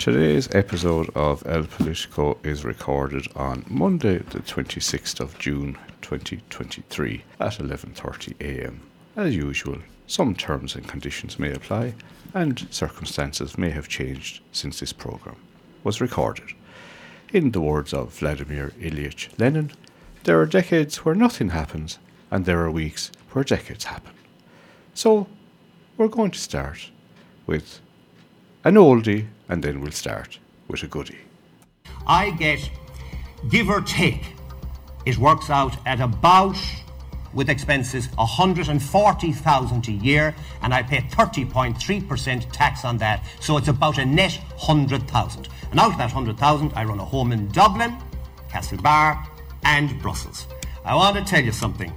Today's episode of El Politico is recorded on Monday, the 26th of June 2023 at 11:30 a.m. As usual, some terms and conditions may apply and circumstances may have changed since this program was recorded. In the words of Vladimir Ilyich Lenin, there are decades where nothing happens and there are weeks where decades happen. So, we're going to start with an oldie and then we'll start with a goodie. I get, give or take, it works out at about, with expenses, 140,000 a year, and I pay 30.3% tax on that, so it's about a net 100,000. And out of that 100,000, I run a home in Dublin, Castlebar, and Brussels. I want to tell you something.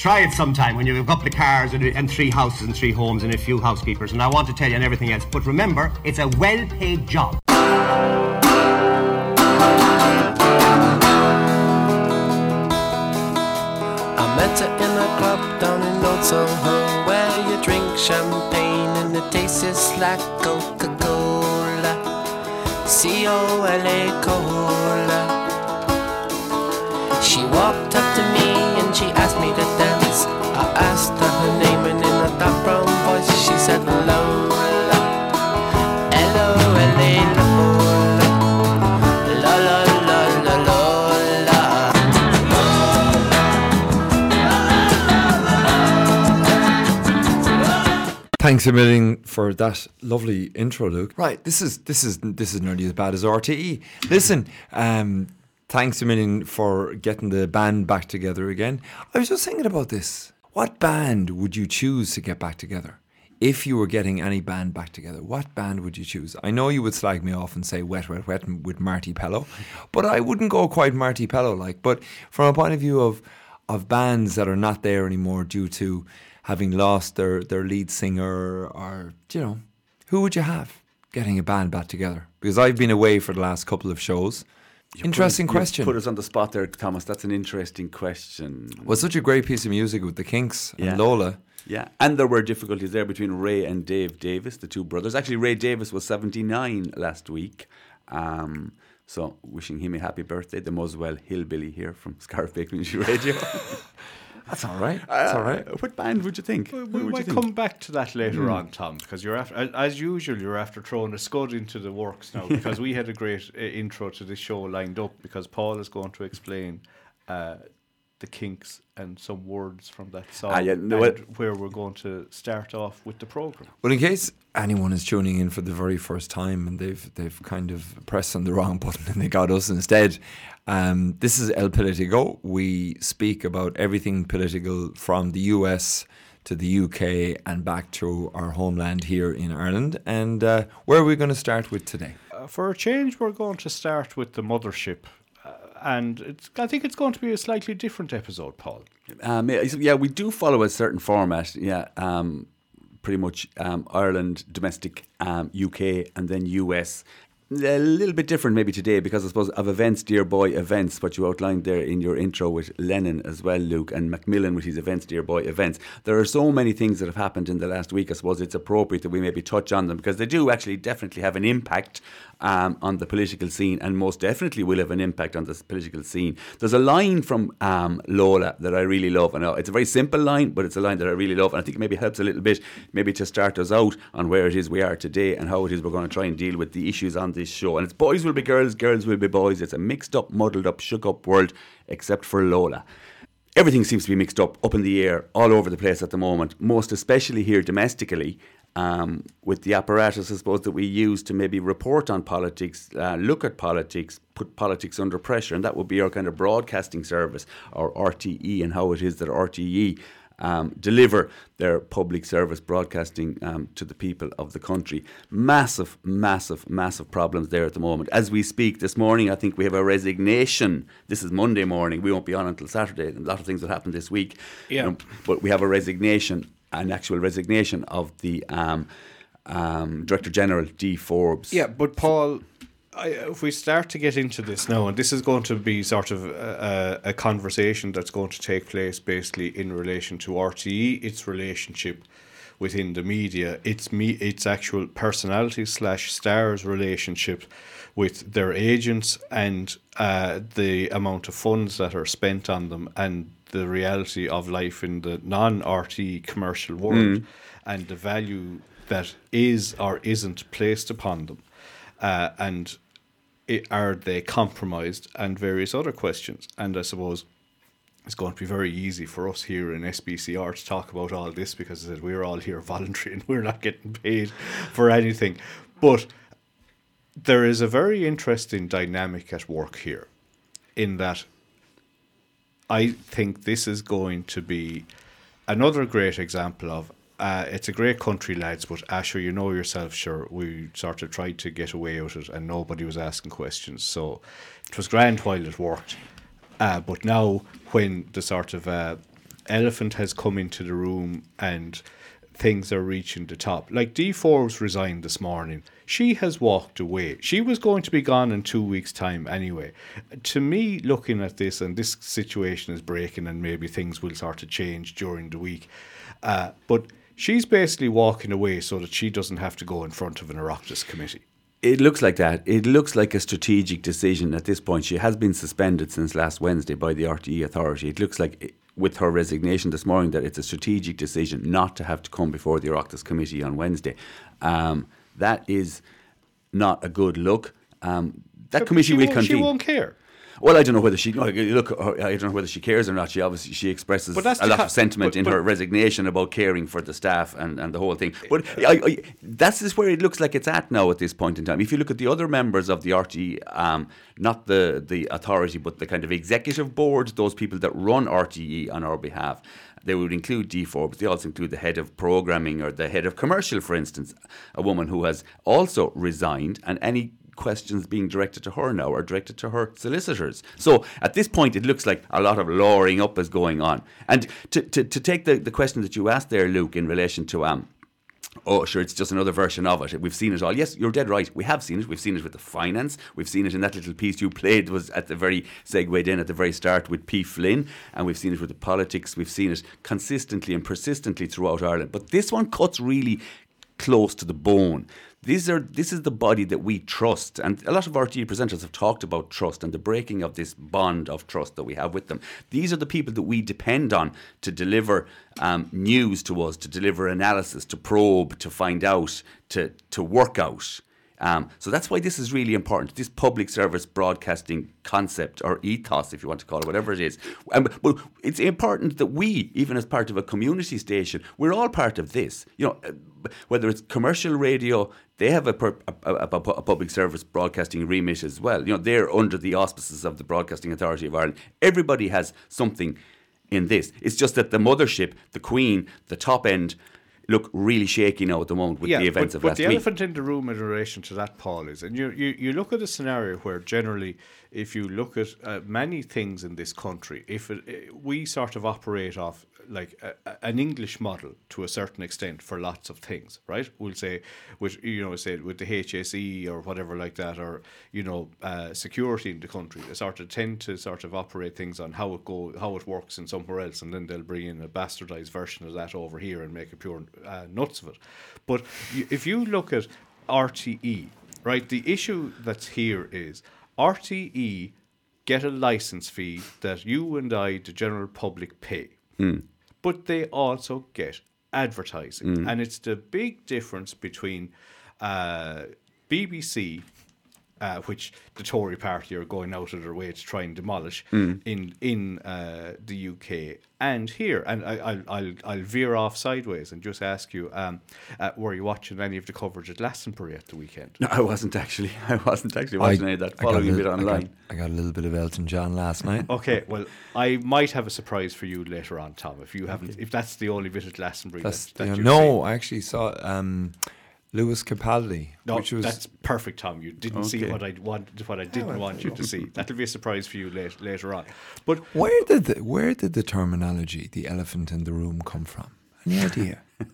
Try it sometime when you have a couple of cars and, and three houses and three homes and a few housekeepers, and I want to tell you and everything else. But remember, it's a well paid job. I met her in a club down in Old Soho where you drink champagne and it tastes like Coca-Cola. C-O-L-A Cola. She walked up to me and she asked me to dance. I asked her her name and in a dark brown voice she said Lola. L-O-L-A Lola. La la la la Lola. Thanks a million for that lovely intro, Luke. Right, this is this is this is nearly as bad as RTE. Listen, um, thanks a million for getting the band back together again. I was just thinking about this. What band would you choose to get back together? If you were getting any band back together, what band would you choose? I know you would slag me off and say Wet Wet Wet with Marti Pellow, but I wouldn't go quite Marti Pellow like. But from a point of view of of bands that are not there anymore due to having lost their, their lead singer or, you know, who would you have getting a band back together? Because I've been away for the last couple of shows. Interesting Put question. Put us on the spot there, Thomas. That's an interesting question. was such a great piece of music with the Kinks Yeah. and Lola. Yeah, and there were difficulties there between Ray and Dave Davies, the two brothers. Actually, Ray Davies was 79 last week. Um, so, wishing him a happy birthday, the Muswell Hillbilly here from Scariff Community Radio. That's all right. That's all right. Uh, what band would you think? We, Who we might think? Come back to that later on, Tom, because you're after, as- as usual, you're after throwing a scud into the works now. Because we had a great uh, intro to this show lined up. Because Paul is going to explain uh, the Kinks and some words from that song, Ah, yeah, no, and where we're going to start off with the program. Well, in case anyone is tuning in for the very first time and they've they've kind of pressed on the wrong button and they got us instead, um, this is El Politico. We speak about everything political from the US to the UK and back to our homeland here in Ireland. And uh, where are we going to start with today? Uh, for a change, we're going to start with the mothership. And it's, I think it's going to be a slightly different episode, Paul. Um, yeah, we do follow a certain format. Yeah, um, pretty much um, Ireland, domestic, um, UK, and then US. A little bit different maybe today because I suppose of events, dear boy, events, what you outlined there in your intro with Lenin as well, Luke, and Macmillan with his events, dear boy, events. There are so many things that have happened in the last week. I suppose it's appropriate that we maybe touch on them because they do actually definitely have an impact um, on the political scene and most definitely will have an impact on the political scene. There's a line from um, Lola that I really love, and uh, it's a very simple line, but it's a line that I really love, and I think it maybe helps a little bit, maybe to start us out on where it is we are today and how it is we're going to try and deal with the issues on this show. And it's boys will be girls, girls will be boys. It's a mixed up, muddled up, shook up world, except for Lola. Everything seems to be mixed up, up in the air, all over the place at the moment, most especially here domestically um, with the apparatus, I suppose, that we use to maybe report on politics, uh, look at politics, put politics under pressure, and that would be our kind of broadcasting service, or RTE, and how it is that RTE um, deliver their public service broadcasting um, to the people of the country. Massive, massive, massive problems there at the moment. As we speak this morning, I think we have a resignation. This is Monday morning. We won't be on until Saturday. A lot of things will happen this week. Yeah. Um, but we have a resignation, an actual resignation of the um, um, Director General, Dee Forbes. Yeah, but Paul, I, if we start to get into this now, and this is going to be sort of a, a, conversation that's going to take place basically in relation to RTE, its relationship within the media. It's me. It's actual personality slash stars relationship with their agents and uh, the amount of funds that are spent on them and the reality of life in the non RT commercial world and the value that is or isn't placed upon them. Uh, and i are they compromised and various other questions. And I suppose it's going to be very easy for us here in SBCR to talk about all this because said, we're all here voluntary and we're not getting paid for anything. But there is a very interesting dynamic at work here in that I think this is going to be another great example of uh, it's a great country, lads, but Asher, you know yourself, sure, we sort of tried to get away with it and nobody was asking questions. So it was grand while it worked. Uh, but now, when the sort of uh, elephant has come into the room and things are reaching the top, like Dee Forbes resigned this morning, she has walked away. She was going to be gone in two weeks' time anyway. To me, looking at this, and this situation is breaking, and maybe things will start to change during the week, uh, but she's basically walking away so that she doesn't have to go in front of an Oireachtas committee. It looks like that. It looks like a strategic decision at this point. She has been suspended since last Wednesday by the RTE authority. It looks like, with her resignation this morning, that it's a strategic decision not to have to come before the Oireachtas committee on Wednesday. Um, that is not a good look. Um, that committee she will won't, She convene. won't care. Well, I don't know whether she look. I don't know whether she cares or not. She obviously she expresses a lot ca- of sentiment but- in but- her resignation about caring for the staff and, and the whole thing. But I, I, that's just where it looks like it's at now at this point in time. If you look at the other members of the RTE, um, not the the authority, but the kind of executive board, those people that run RTE on our behalf. They would include Dee Forbes. They also include the head of programming or the head of commercial, for instance, a woman who has also resigned, and any questions being directed to her now are directed to her solicitors. So at this point, it looks like a lot of lowering up is going on. And to, to, to take the, the question that you asked there, Luke, in relation to um, Oh, sure, it's just another version of it. We've seen it all. Yes, you're dead right. We have seen it. We've seen it with the finance. We've seen it in that little piece you played was at the very segued in at the very start with P. Flynn. And we've seen it with the politics. We've seen it consistently and persistently throughout Ireland. But this one cuts really close to the bone. These are this is the body that we trust, and a lot of RTE presenters have talked about trust and the breaking of this bond of trust that we have with them. These are the people that we depend on to deliver um, news to us, to deliver analysis, to probe, to find out, to to work out. Um, so that's why this is really important. This public service broadcasting concept or ethos, if you want to call it, whatever it is. Um, but it's important that we, even as part of a community station, we're all part of this. You know, uh, whether it's commercial radio, they have a, a, a a public service broadcasting remit as well. You know, they're under the auspices of the Broadcasting Authority of Ireland. Everybody has something in this. It's just that the mothership, the Queen, the top end, look really shaky now at the moment with the events but, of but last the week. elephant in the room in relation to that, Paul, is, and you, you, you look at a scenario where generally, if you look at uh, many things in this country, if it, uh, we sort of operate off like a, an English model to a certain extent for lots of things, right? We'll say, with you know, say with the HSE or whatever like that, or you know, uh, security in the country, they sort of tend to sort of operate things on how it go, how it works in somewhere else, and then they'll bring in a bastardized version of that over here and make a pure uh, nuts of it. But if you look at RTE, right, the issue that's here is RTE get a license fee that you and I, the general public, pay. But they also get advertising. And it's the big difference between uh, BBC, uh, which the Tory party are going out of their way to try and demolish in in uh, the UK and here. And I, I'll, I'll, I'll veer off sideways and just ask you um, uh, were you watching any of the coverage at Glastonbury at the weekend? No, I wasn't actually. I wasn't actually watching any of that. Following a got bit li- I got- online. I got, a little bit of Elton John last night. Okay, well, I might have a surprise for you later on, Tom. If you haven't, if that's the only bit at Glastonbury That's, that, that yeah, you've no, seen. I actually saw um, Lewis Capaldi, No, which was that's perfect, Tom. You didn't see what I wanted, what I didn't oh, want you to see. That'll be a surprise for you late, later on. But where did the where did the terminology "the elephant in the room" come from? Any idea?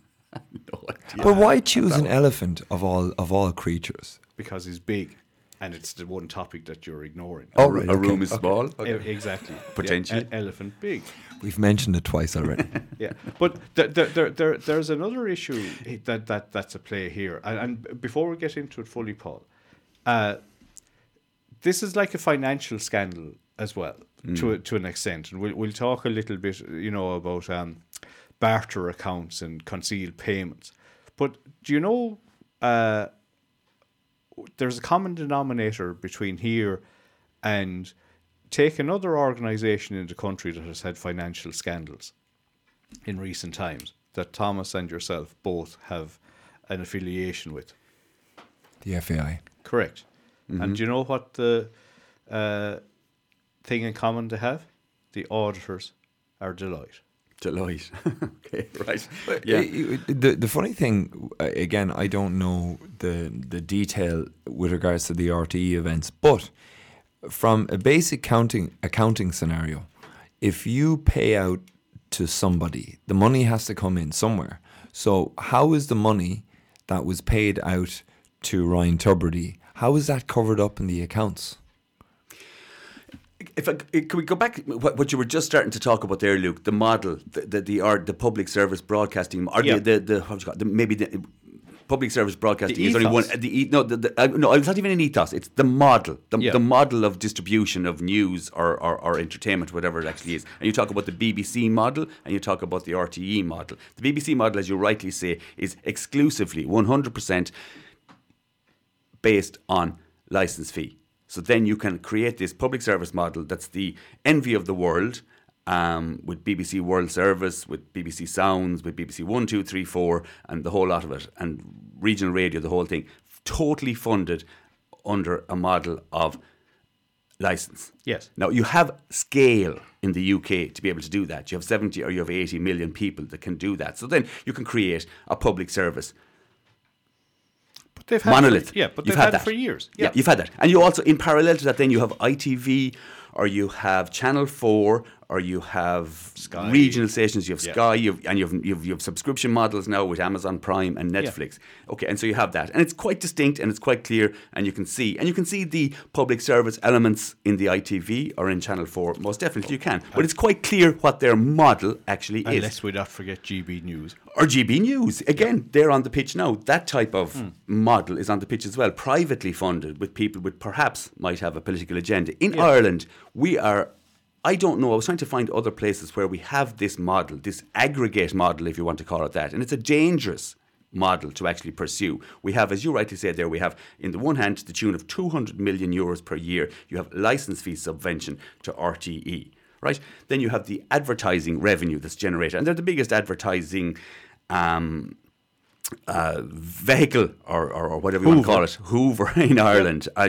No idea. But why choose an elephant of all of all creatures? because he's big, and it's the one topic that you're ignoring. Oh, a, right, a okay, room is okay. small. E- exactly. Yeah, Potentially. e- elephant big. We've mentioned it twice already. Yeah, but there, there, there, there, there's another issue that, that that's at play here, and, and before we get into it fully, Paul, uh, this is like a financial scandal as well, to to an extent, and we'll we'll talk a little bit, you know, about um, barter accounts and concealed payments. But do you know uh, there's a common denominator between here and take another organisation in the country that has had financial scandals in recent times that Thomas and yourself both have an affiliation with. the FAI. Correct. And do you know what the uh, thing in common they have? The auditors are Deloitte. Deloitte. okay, right. Yeah. Yeah. The the funny thing, again, I don't know the the detail with regards to the RTE events, but from a basic counting accounting scenario, if you pay out to somebody, the money has to come in somewhere. So how is the money that was paid out to Ryan Tubridy? How is that covered up in the accounts? If I, can we go back what, what you were just starting to talk about there, Luke? The model, the the the, or the public service broadcasting, or the the, the, do you call it? the maybe the public service broadcasting The is only one. The no, the, the, uh, no, it's not even an ethos. It's the model, the, Yeah. the model of distribution of news or, or or entertainment, whatever it actually is. And you talk about the BBC model, and you talk about the RTE model. The BBC model, as you rightly say, is exclusively one hundred percent based on license fee. So then you can create this public service model that's the envy of the world um, with BBC World Service, with BBC Sounds, with BBC One, Two, Three, Four, and the whole lot of it, and regional radio, the whole thing, totally funded under a model of license. Yes. Now you have scale in the UK to be able to do that. You have 70 or you have 80 million people that can do that. So then you can create a public service they've had monolith. For, yeah, but You've they've had, that it for years. Yeah. you've had that, and you also in parallel to that, then you have ITV, or you have Channel Four, or you have Sky. regional stations. You have Yeah. Sky, you've, and you've, you've you have subscription models now with Amazon Prime and Netflix. Okay, and so you have that, and it's quite distinct and it's quite clear, and you can see, and you can see the public service elements in the ITV or in Channel Four. Most definitely, you can, but it's quite clear what their model actually is Unless we not forget GB News. or GB News. Again, they're on the pitch now. That type of hmm. model is on the pitch as well, privately funded with people with perhaps might have a political agenda. In Ireland, we are. I don't know. I was trying to find other places where we have this model, this aggregate model, if you want to call it that, and it's a dangerous model to actually pursue. We have, as you rightly said there, we have in the one hand the tune of 200 million euros per year. You have license fee subvention to RTE, right? Then you have the advertising revenue that's generated, and they're the biggest advertising um, uh, vehicle or, or, or whatever you want to call it, Hoover in Ireland. I,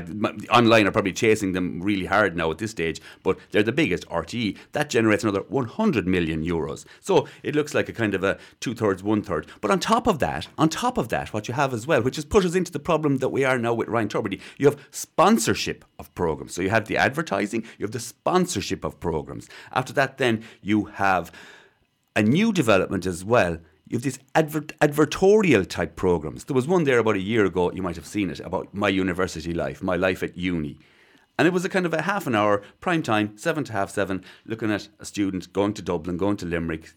online are probably chasing them really hard now at this stage, but they're the biggest RTE. That generates another 100 million euros. So it looks like a kind of a two thirds, one third. But on top of that, on top of that, what you have as well, which is pushes into the problem that we are now with Ryan Tubridy, you have sponsorship of programs. So you have the advertising, you have the sponsorship of programs. After that, then you have a new development as well. You have these advert- advertorial type programs. There was one there about a year ago, you might have seen it, about my university life, my life at uni. And it was a kind of a half an hour, prime time, seven to half seven, looking at a student going to Dublin, going to Limerick,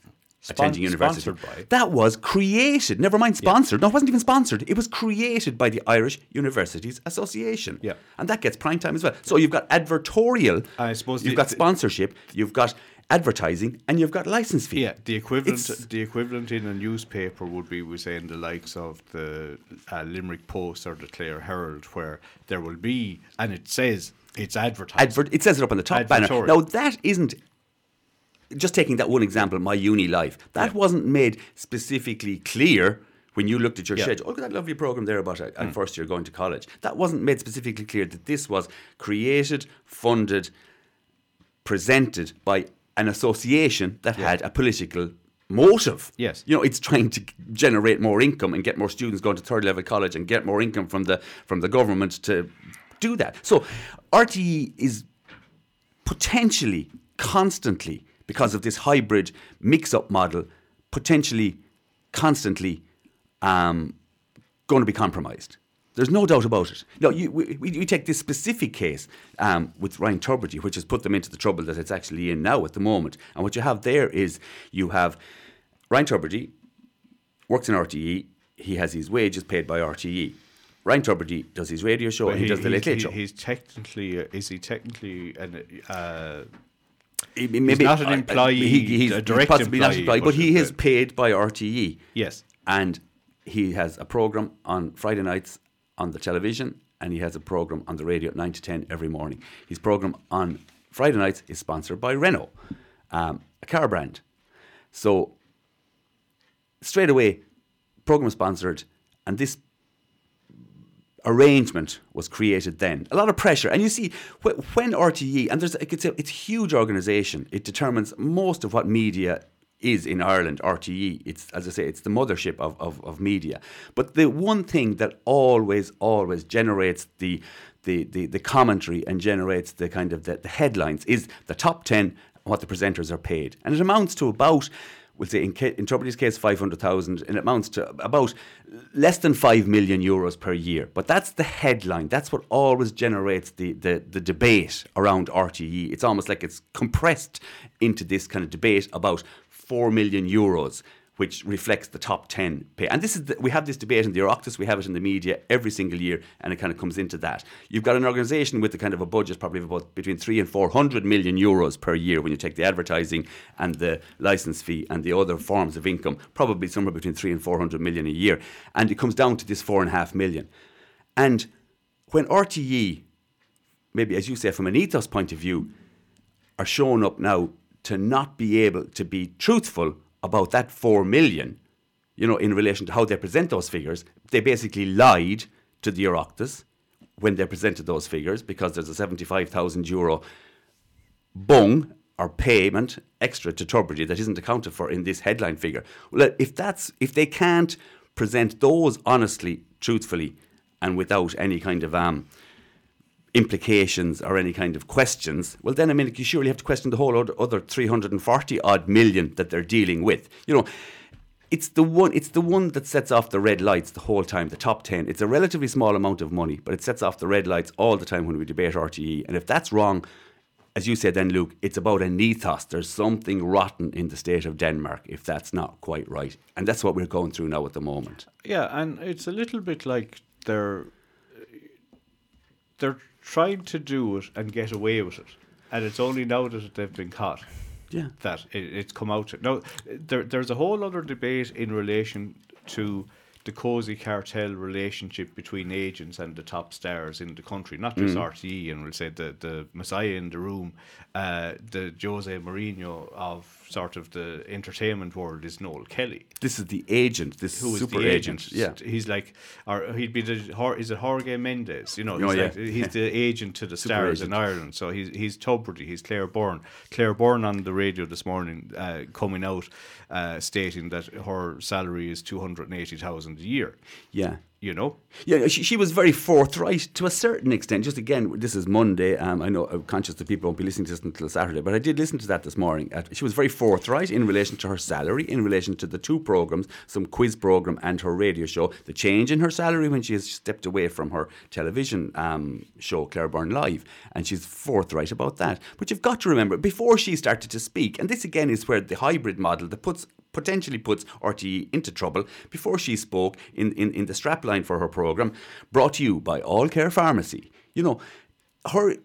attending university. sponsored by? That was created, never mind sponsored. No, it wasn't even sponsored. It was created by the Irish Universities Association. Yeah. And that gets prime time as well. So you've got advertorial, I suppose you've the- got sponsorship, you've got advertising, and you've got license fee. Yeah, the equivalent It's- the equivalent in a newspaper would be we say in the likes of the uh, Limerick Post or the Clare Herald, where there will be and it says it's advertised. advert. It says it up on the top banner. Now that isn't. Just taking that one example, my uni life, that wasn't made specifically clear when you looked at your Yeah. schedule. Look at that lovely program there about a, a first year going to college. That wasn't made specifically clear that this was created, funded, presented by an association that had a political motive. Yes. You know, it's trying to generate more income and get more students going to third level college and get more income from the from the government to do that. So RTE is potentially constantly because of this hybrid mix-up model potentially constantly um, going to be compromised There's no doubt about it. No, you, we, we we take this specific case um, with Ryan Tubridy, which has put them into the trouble that it's actually in now at the moment. And what you have there is you have Ryan Tubridy works in RTE. He has his wages paid by RTE. Ryan Tubridy does his radio show But and he, does the he's- Late Late he- Show. He's technically, uh, is he technically an, uh, He- not an I- I- employee, he- he's, a he's direct possibly not an employee, employee, but but he is paid by RTE. yes. and he has a program on Friday nights on the television, and he has a program on the radio at nine to ten every morning. His program on Friday nights is sponsored by Renault, um, a car brand. So straight away, program sponsored, and this arrangement was created then. A lot of pressure, and you see when RTE and there's it's a, it's huge organisation. It determines most of what media is in Ireland. RTE, it's as I say, it's the mothership of, of, of media. But the one thing that always always generates the the, the, the commentary and generates the kind of the, the headlines is the top 10 what the presenters are paid and it amounts to about we'll say in, in Tubridy's case 500,000 and it amounts to about less than 5 million euros per year but that's the headline that's what always generates the, the, the debate around RTE it's almost like it's compressed into this kind of debate about 4 million euros which reflects the top 10 pay. And this is the, we have this debate in the Oireachtas, we have it in the media every single year, and it kind of comes into that. You've got an organisation with the kind of a budget probably of about between three and 400 million euros per year when you take the advertising and the licence fee and the other forms of income, probably somewhere between three and 400 million a year. And it comes down to this four and a half million. And when RTE, maybe as you say, from an ethos point of view, are showing up now to not be able to be truthful about that 4 million, you know, in relation to how they present those figures, they basically lied to the Oireachtas when they presented those figures because there's a 75,000 euro bung or payment extra to Tubridy that isn't accounted for in this headline figure. Well, if that's if they can't present those honestly, truthfully, and without any kind of um, implications or any kind of questions, well, then I mean, you surely have to question the whole other, other 340 odd million that they're dealing with. You know, it's the one. It's the one that sets off the red lights the whole time. The top ten. It's a relatively small amount of money, but it sets off the red lights all the time when we debate RTE. And if that's wrong, as you said, then Luke, it's about an ethos. There's something rotten in the state of Denmark if that's not quite right, and that's what we're going through now at the moment. Yeah, and it's a little bit like they're they're trying to do it and get away with it, and it's only now that they've been caught. Yeah. that it, it's come out. Now, there, there's a whole other debate in relation to the cozy cartel relationship between agents and the top stars in the country, not just RTE, and we'll say the, the messiah in the room, uh, the Jose Mourinho of sort of the entertainment world is Noel Kelly This is the agent. This who is super the agent. Yeah. he's like, or he'd be the is it Jorge Mendes? You know, he's Oh, yeah. like he's the agent to the Super stars agent. in Ireland. So he's he's Tubridy, he's Claire Byrne. Claire Byrne on the radio this morning, uh, coming out, uh, stating that her salary is two hundred and eighty thousand a year. Yeah. You know, Yeah, she, she was very forthright to a certain extent. Just again, this is Monday. Um, I know I'm conscious that people won't be listening to this until Saturday, but I did listen to that this morning. Uh, she was very forthright in relation to her salary, in relation to the two programs, some quiz program and her radio show. The change in her salary when she has stepped away from her television um, show, Claire Byrne Live, and she's forthright about that. But you've got to remember, before she started to speak, and this again is where the hybrid model that puts potentially puts RTE into trouble before she spoke in, in, in the strapline for her programme, brought to you by Allcare Pharmacy. You know, her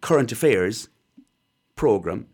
current affairs programme,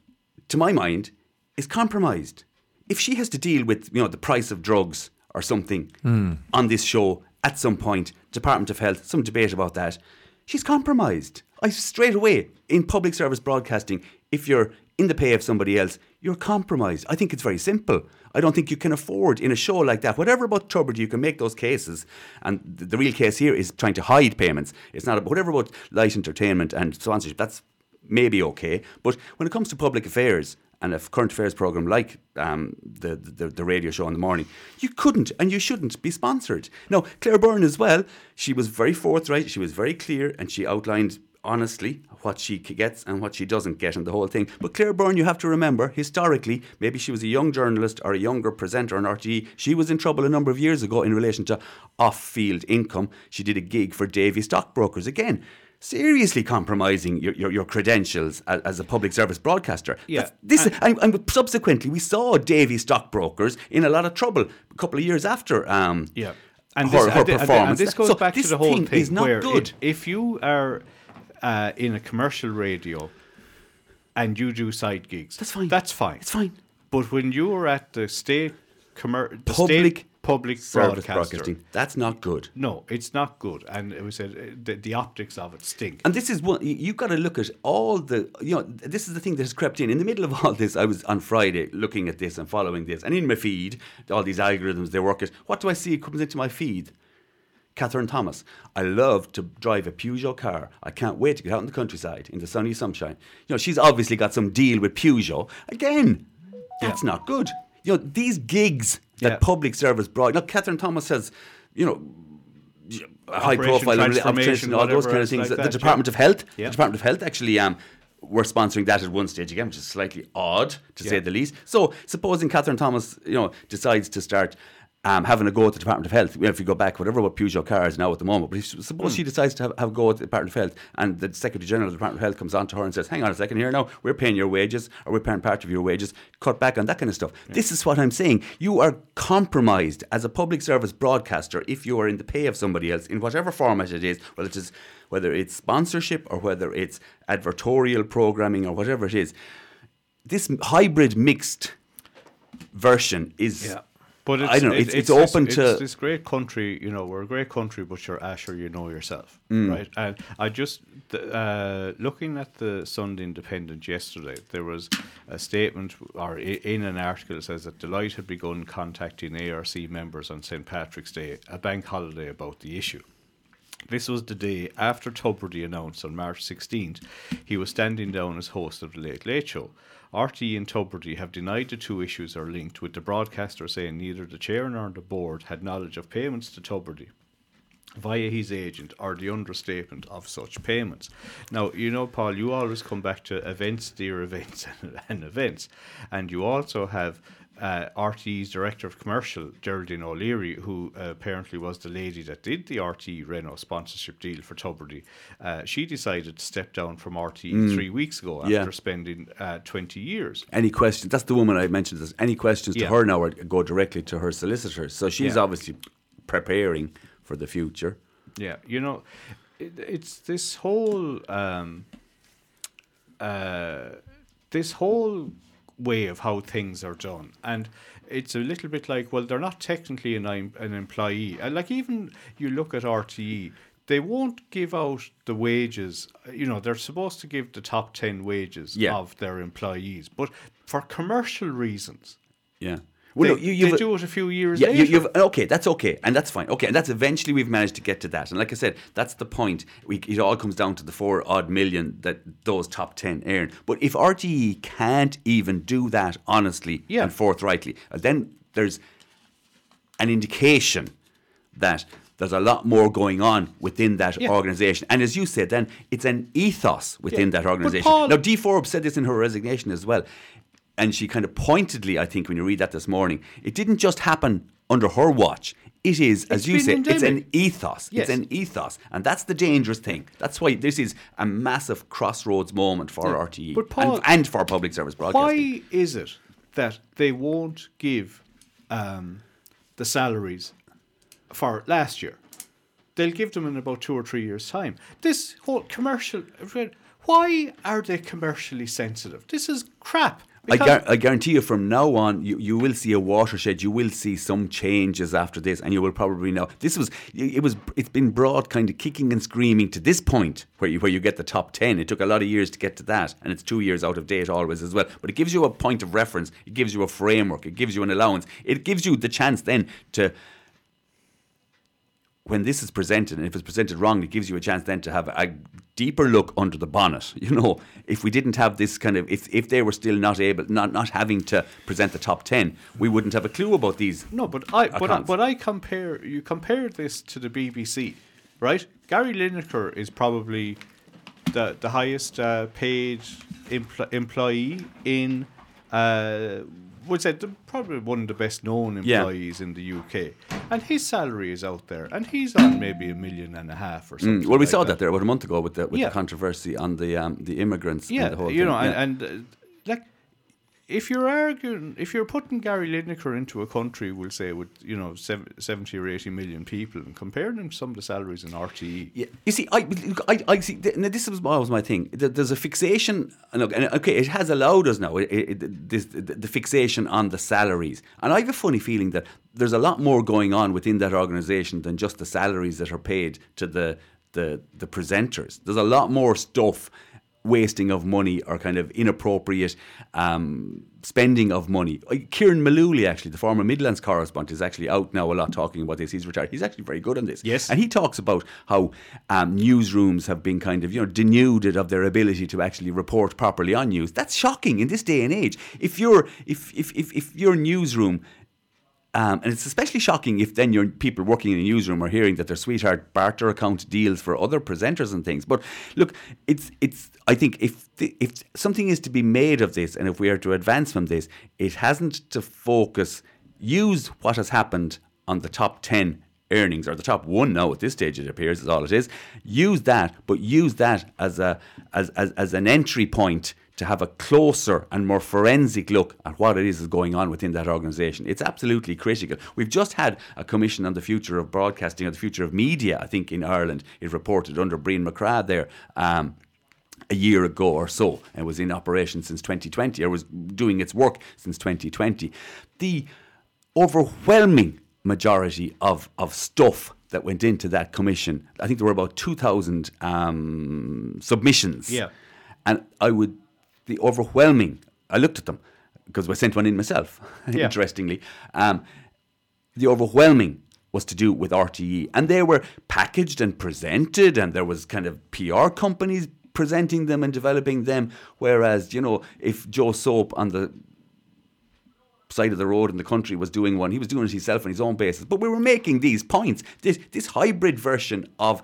to my mind, is compromised. If she has to deal with, you know, the price of drugs or something hmm. on this show at some point, Department of Health, some debate about that, she's compromised. I straight away in public service broadcasting, if you're in the pay of somebody else, you're compromised. I think it's very simple. I don't think you can afford in a show like that. Whatever about Tubridy, you can make those cases, and the, the real case here is trying to hide payments. It's not about whatever about light entertainment and sponsorship. That's maybe okay, but when it comes to public affairs and a current affairs program like um, the, the the radio show in the morning, you couldn't and you shouldn't be sponsored. Now, Claire Byrne as well, she was very forthright, she was very clear, and she outlined honestly what she gets and what she doesn't get and the whole thing. But Claire Byrne, you have to remember, historically, maybe she was a young journalist or a younger presenter on RTE. She was in trouble a number of years ago in relation to off-field income. She did a gig for Davy Stockbrokers again. Seriously compromising your, your, your credentials as, as a public service broadcaster. Yeah, That's- This, and, and subsequently, we saw Davy Stockbrokers in a lot of trouble a couple of years after um, Yeah. And her, this, her and, and performance. and this goes So back to the whole thing thing is not where good. it- if you are uh, in a commercial radio and you do side gigs, That's fine. That's fine. It's fine. But when you are at the state commer- the Public state public Service broadcasting. That's not good. no, it's not good, and it was said the, the optics of it stink. And this is one you- you've got to look at all the you know this is the thing that has crept in. In the middle of all this, I was on Friday looking at this and following this, and in my feed, all these algorithms they work it. What do I see comes into my feed? Kathryn Thomas. I love to drive a Peugeot car. I can't wait to get out in the countryside in the sunny sunshine. You know, she's obviously got some deal with Peugeot. Again, that's not good. You know, these gigs that Yeah. public service broad. Now, Kathryn Thomas says, you know, high profile and all those kind of things. like the that, Department yeah. of Health, Yeah. the Department of Health actually um, were sponsoring that at one stage again, which is slightly odd to say the least. So, supposing Kathryn Thomas, you know, decides to start. Um, having a go at the Department of Health. If you go back, whatever what Peugeot car is now at the moment, but if, suppose Hmm. she decides to have, have a go at the Department of Health, and the Secretary General of the Department of Health comes on to her and says, "Hang on a second here now, we're paying your wages, or we're paying part of your wages. Cut back on that kind of stuff." This is what I'm saying. You are compromised as a public service broadcaster if you are in the pay of somebody else in whatever format it is, whether it is whether it's sponsorship or whether it's advertorial programming or whatever it is. This hybrid mixed version is Yeah. But it's, I don't know. it- It's, it's, this- open to it's this great country. You know, we're a great country, but you're Asher, you know yourself, Mm. right? And I just uh, looking at the Sunday Independent yesterday, there was a statement, or in an article, it says that Deloitte had begun contacting ARC members on St Patrick's Day, a bank holiday, about the issue. This was the day after Tubridy announced on March 16th he was standing down as host of the Late Late Show. RTE and Tubridy have denied the two issues are linked, with the broadcaster saying neither the chair nor the board had knowledge of payments to Tubridy via his agent or the understatement of such payments. Now, you know, Paul, you always come back to events, dear events, and, and events. And you also have uh, RTE's Director of Commercial, Geraldine O'Leary, who uh, apparently was the lady that did the RTE Renault sponsorship deal for Tubridy. Uh, she decided to step down from RTE three weeks ago after Yeah. spending uh, 20 years. any questions. That's the woman I mentioned. There's any questions Yeah. to her now or go directly to her solicitors. So she's Yeah. obviously preparing for the future. Yeah, you know, it, it's this whole um, uh, this whole way of how things are done, and it's a little bit like, well, they're not technically an an employee, and like even you look at RTE. They won't give out the wages. You know, they're supposed to give the top 10 wages Yeah. of their employees, but for commercial reasons, Yeah. They, no, you, they you've- do it a few years Yeah, later. you, you've okay. That's okay, and that's fine. Okay, and that's eventually we've managed to get to that. And like I said, that's the point. We, it all comes down to the four odd million that those top ten earn. But if RTE can't even do that honestly Yeah. and forthrightly, uh, then there's an indication that there's a lot more going on within that Yeah. organisation. And as you said, then it's an ethos within Yeah. that organisation. Now, Dee Forbes said this in her resignation as well. And she kind of pointedly, I think, when you read that this morning, it didn't just happen under her watch. It is, as It's you say, it's an ethos. Yes. It's an ethos. And that's the dangerous thing. That's why this is a massive crossroads moment for RTE But Paul- and, and for public service broadcasting. Why is it that they won't give um, the salaries for last year? They'll give them in about two or three years' time. This whole commercial. Why are they commercially sensitive? This is crap. I, gar- I guarantee you from now on, you, you will see a watershed. You will see some changes after this, and you will probably know this was it was it's been brought kind of kicking and screaming to this point where you where you get the top ten. It took a lot of years to get to that, and it's two years out of date always as well. But it gives you a point of reference. It gives you a framework. It gives you an allowance. It gives you the chance then to when this is presented, and if it's presented wrong, it gives you a chance then to have a deeper look under the bonnet. You know, if we didn't have this kind of, if, if they were still not able, not not having to present the top ten, we wouldn't have a clue about these. No, but I but I, but I compare you compare this to the BBC, right? Gary Lineker is probably the the highest uh, paid empl- employee in. Uh, would say probably one of the best known Yeah. employees in the UK, and his salary is out there, and he's on maybe a million and a half or something. Mm, well, we like saw that. there about a month ago with the with Yeah. the controversy on the um, the immigrants. Yeah, and the whole you thing. know, yeah. and, and uh, if you're arguing, if you're putting Gary Lineker into a country, we'll say with you know seventy or eighty million people, and comparing them to some of the salaries in RTE, Yeah, you see, I, I, I see. This was always my thing. There's a fixation. and okay, it has allowed us now. It, it, this, the, the fixation on the salaries, and I have a funny feeling that there's a lot more going on within that organisation than just the salaries that are paid to the the the presenters. There's a lot more stuff, wasting of money or kind of inappropriate. Um, Spending of money. Uh, Ciaran Mullooly, actually, the former Midlands correspondent, is actually out now a lot talking about this. He's retired. He's actually very good on this. Yes. And he talks about how um, newsrooms have been kind of, you know, denuded of their ability to actually report properly on news. That's shocking in this day and age. If your if if if, if your newsroom um, and it's especially shocking if then your people working in a newsroom are hearing that their sweetheart barter account deals for other presenters and things. But look, it's it's. I think if the, if something is to be made of this, and if we are to advance from this, it hasn't to focus. Use what has happened on the top ten earnings or the top one now at this stage it appears is all it is use that but use that as a as, as, as an entry point to have a closer and more forensic look at what it is is going on within that organisation. It's absolutely critical. We've just had a commission on the future of broadcasting or the future of media, I think, in Ireland. It reported under Brian MacCraith there. Um, a year ago or so, and was in operation since 2020, or was doing its work since 2020. The overwhelming majority of, of stuff that went into that commission, I think there were about 2,000 um, submissions. Yeah. And I would, the overwhelming, I looked at them because I sent one in myself, Yeah. interestingly. Um, the overwhelming was to do with RTE. And they were packaged and presented, and there was kind of PR companies presenting them and developing them. Whereas, you know, if Joe Soap on the side of the road in the country was doing one, he was doing it himself on his own basis. But we were making these points. This this hybrid version of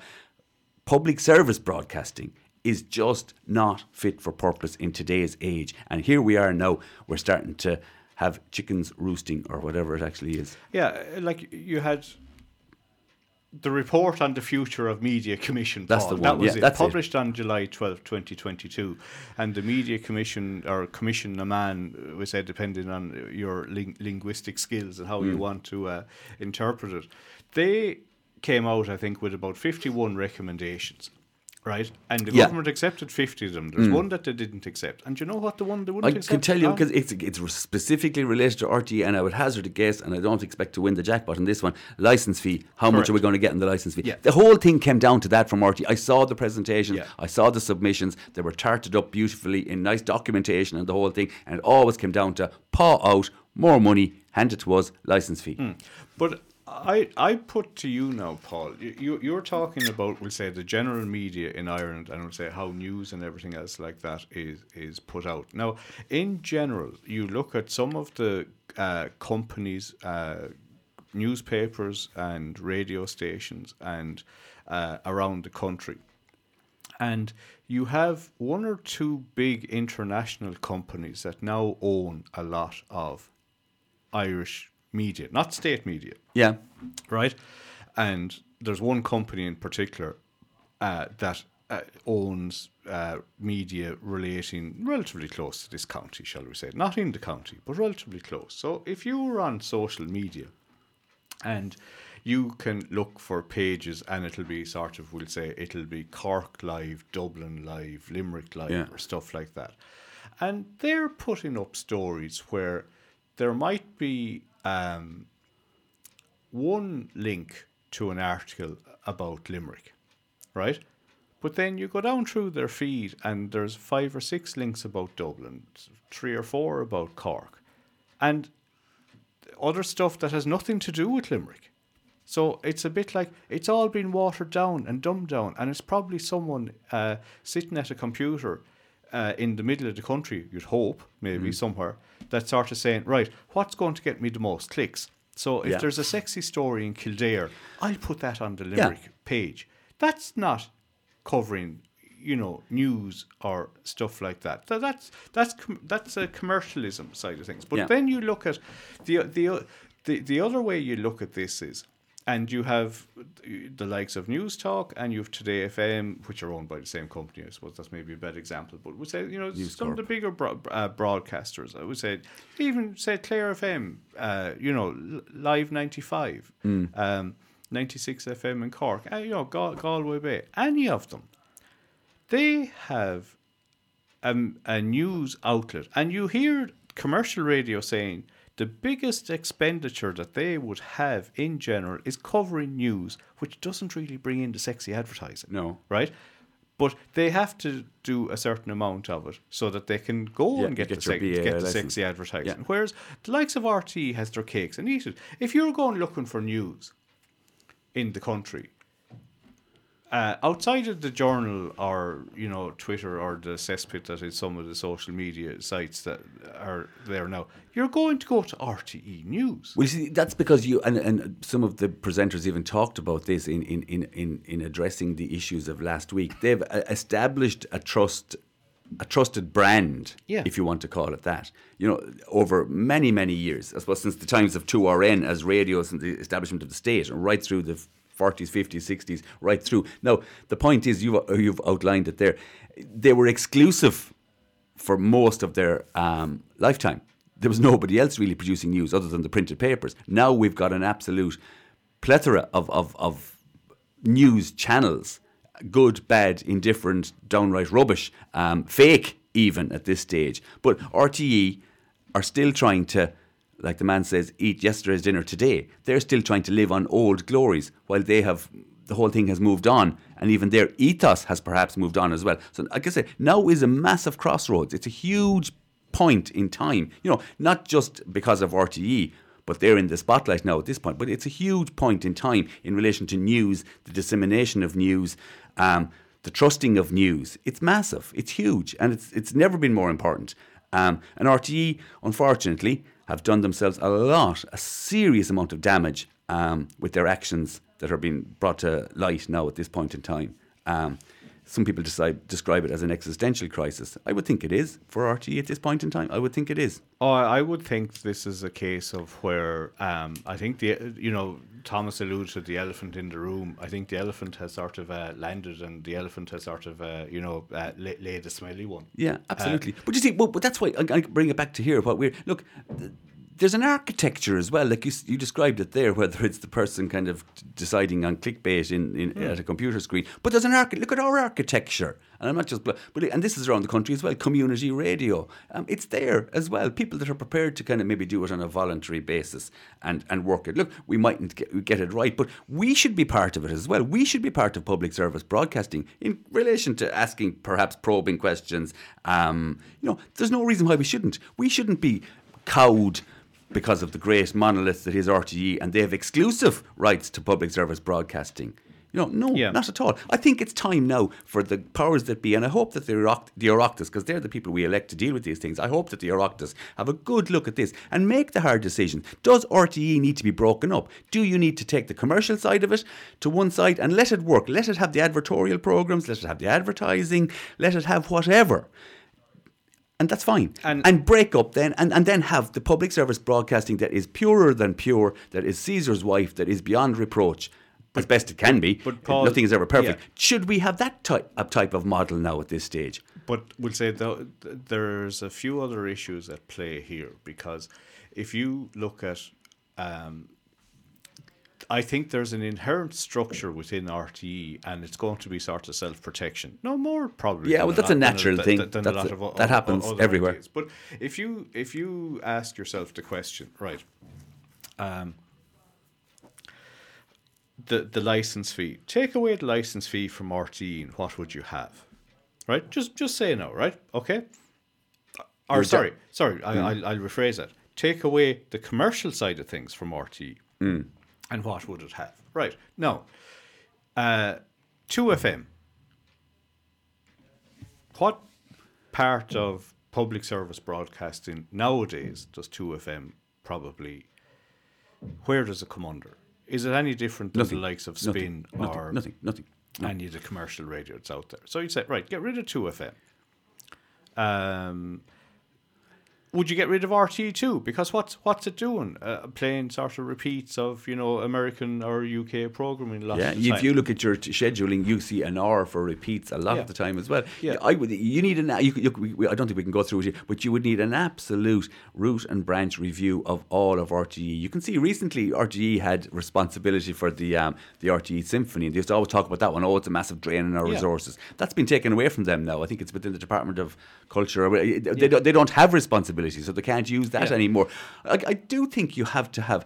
public service broadcasting is just not fit for purpose in today's age. And here we are now, we're starting to have chickens roosting or whatever it actually is. Yeah, like you had the report on the future of media commission. That's Paul. the That was yeah, it. that's it. published on July twelfth, 2022. And the media commission or Coimisiún na Meán we said depending on your ling- linguistic skills and how you Mm. want to uh, interpret it. They came out, I think, with about 51 recommendations. Right, and the Yeah. government accepted fifty of them. There's one that they didn't accept, and do you know what the one they I wouldn't accept? I can tell you because it's it's specifically related to RTE, and I would hazard a guess, and I don't expect to win the jackpot on this one. License fee. How much are we going to get in the license fee? Yeah. The whole thing came down to that from RTE. I saw the presentations, Yeah. I saw the submissions. They were tarted up beautifully in nice documentation and the whole thing, and it always came down to paw out more money, hand it to us, license fee. Hmm. But I, I put to you now, Paul. You, you you're talking about, we'll say, the general media in Ireland, and we'll say how news and everything else like that is is put out. Now, in general, you look at some of the uh, companies, uh, newspapers, and radio stations, and uh, around the country, and you have one or two big international companies that now own a lot of Irish media, not state media, Yeah. right? And there's one company in particular uh, that uh, owns uh, media relating relatively close to this county, shall we say? Not in the county, but relatively close. So if you were on social media and you can look for pages and it'll be sort of, we'll say, it'll be Cork Live, Dublin Live, Limerick Live, Yeah. or stuff like that. And they're putting up stories where there might be um, one link to an article about Limerick, right? But then you go down through their feed and there's five or six links about Dublin, three or four about Cork, and other stuff that has nothing to do with Limerick. So it's a bit like it's all been watered down and dumbed down, and it's probably someone uh, sitting at a computer uh, in the middle of the country, you'd hope, maybe somewhere, that's sort of saying, right, what's going to get me the most clicks? So if Yeah. there's a sexy story in Kildare, I'll put that on the Limerick page. That's not covering you know, news or stuff like that. Tha- That's that's com- that's a commercialism side of things. But Yeah. then you look at the the the the other way you look at this is. And you have the likes of Newstalk and you have Today FM, which are owned by the same company. I suppose that's maybe a bad example, but we say you know News some of the bigger bro- uh, broadcasters. I would say even say Clare FM, uh, you know, Live ninety five, um, ninety six FM in Cork, uh, you know, Gal- Galway Bay, any of them, they have um, a news outlet, and you hear commercial radio saying the biggest expenditure that they would have in general is covering news, which doesn't really bring in the sexy advertising. No. right? But they have to do a certain amount of it so that they can go Yeah, and get, get the, BA get the sexy advertising. Yeah. Whereas the likes of RT has their cakes and eat it. If you're going looking for news in the country, uh, outside of the journal or you know Twitter or the cesspit that is some of the social media sites that are there now, you're going to go to RTE News. Well, you see, that's because you and, and some of the presenters even talked about this in, in, in, in, in addressing the issues of last week. They've uh, established a trust, a trusted brand, Yeah. if you want to call it that. You know, over many many years, I suppose since the times of Two RN as radio, and the establishment of the state, and right through the 40s, 50s, 60s, right through. Now, the point is, you've you've outlined it there. They were exclusive for most of their um, lifetime. There was nobody else really producing news other than the printed papers. Now we've got an absolute plethora of, of, of news channels good, bad, indifferent, downright rubbish, um, fake even at this stage. But RTE are still trying to, like the man says, eat yesterday's dinner today. They're still trying to live on old glories while they have. The whole thing has moved on, and even their ethos has perhaps moved on as well. So, like I said, now is a massive crossroads. It's a huge point in time. You know, not just because of RTE, but they're in the spotlight now at this point. But it's a huge point in time in relation to news, the dissemination of news, um, the trusting of news. It's massive. It's huge, and it's it's never been more important. Um, and RTE, unfortunately, have done themselves a lot, a serious amount of damage um, with their actions that are being brought to light now at this point in time. Um, some people decide, describe it as an existential crisis. I would think it is for RTE at this point in time. I would think it is. Oh, I would think this is a case of where um, I think the you know Thomas alluded to the elephant in the room. I think the elephant has sort of uh, landed, and the elephant has sort of uh, you know uh, laid a smelly one. Yeah, absolutely. but you see, well, but that's why I, I bring it back to here. What we're look, there's an architecture as well. Like you, you described it there, whether it's the person kind of deciding on clickbait in, in at a computer screen. But there's an arch. Look at our architecture, and I'm not just, but and this is around the country as well. Community radio, um, it's there as well. People that are prepared to kind of maybe do it on a voluntary basis and and work it. Look, we mightn't get, get it right, but we should be part of it as well. We should be part of public service broadcasting in relation to asking perhaps probing questions. Um, you know, there's no reason why we shouldn't. We shouldn't be cowed because of the great monolith that is RTE and they have exclusive rights to public service broadcasting. You know, no, Yeah. not at all. I think it's time now for the powers that be, and I hope that the, Oireacht- the Oireachtas, because they're the people we elect to deal with these things, I hope that the Oireachtas have a good look at this and make the hard decision. Does RTE need to be broken up? Do you need to take the commercial side of it to one side and let it work? Let it have the advertorial programs, let it have the advertising, let it have whatever and that's fine. And- And, break up then, and, and then have the public service broadcasting that is purer than pure, that is Caesar's wife, that is beyond reproach, as best it can be. but Paul- nothing is ever perfect. yeah. Should we have that type, type of model now at this stage? But we'll say though there's a few other issues at play here because if you look at, um, I think there's an inherent structure within RTE, and it's going to be sort of self protection. No more probably. Yeah, well, that's a lot- natural than- thing. than a That's lot a- of that happens other everywhere. ideas. But if you if you ask yourself the question, right? Um, the the license fee. Take away the license fee from RTE, and what would you have? Right? Just just say no. Right? Okay. Or You're sorry, sorry. I, I'll, I'll rephrase it. Take away the commercial side of things from RTE, and what would it have? Right now, uh, two FM. What part of public service broadcasting nowadays does two FM probably? Where does it come under? Is it any different than Nothing. the likes of Nothing. Spin nothing, or nothing, nothing. and you the commercial radio that's out there. So you'd say, right, get rid of 2FM. Um, would you get rid of RT too? Because what's what's it doing? Uh, playing sort of repeats of you know American or UK programming. Lots Yeah, if you look at your t- scheduling, you see an hour for repeats a lot Yeah. of the time as well. Yeah. I would. You need an. You, you, we, I don't think we can go through it, here, but you would need an absolute root and branch review of all of RTE. You can see recently RTE had responsibility for the um, the RTE Symphony, and they used to always talk about that one. Oh, it's a massive drain on our Yeah. resources. That's been taken away from them now. I think it's within the Department of Culture. They, don't, they don't have responsibility, so they can't use that Yeah. anymore. I, I do think you have to have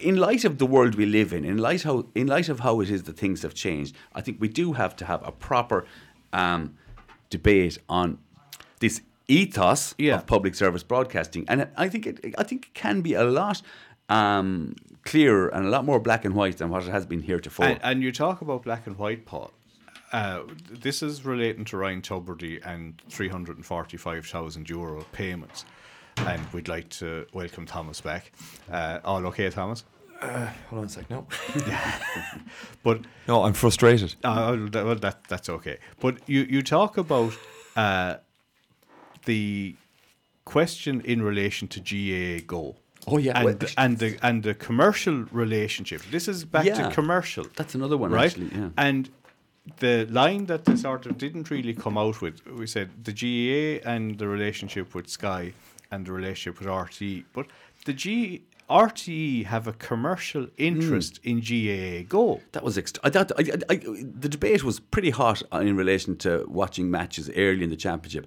in light of the world we live in, in light how in light of how it is that things have changed, I think we do have to have a proper um, debate on this ethos Yeah. of public service broadcasting, and I think it, I think it can be a lot um, clearer and a lot more black and white than what it has been heretofore. And, and you talk about black and white, Paul. Uh, this is relating to Ryan Tubridy and 345,000 euro payments. And we'd like to welcome Thomas back. Uh, all okay, Thomas? Hold on a sec. No, But no, I'm frustrated. uh, well, well, that that's okay. But you you talk about uh, the question in relation to GAA Go. Oh, yeah, and well, the, and the and the commercial relationship. This is back Yeah. to commercial. That's another one, right? actually, yeah. And the line that they sort of didn't really come out with, we said the GAA and the relationship with Sky and the relationship with RTE, but the G RTE have a commercial interest mm. in GAA Go. That was ext- I thought I, I, I, the debate was pretty hot in relation to watching matches early in the championship,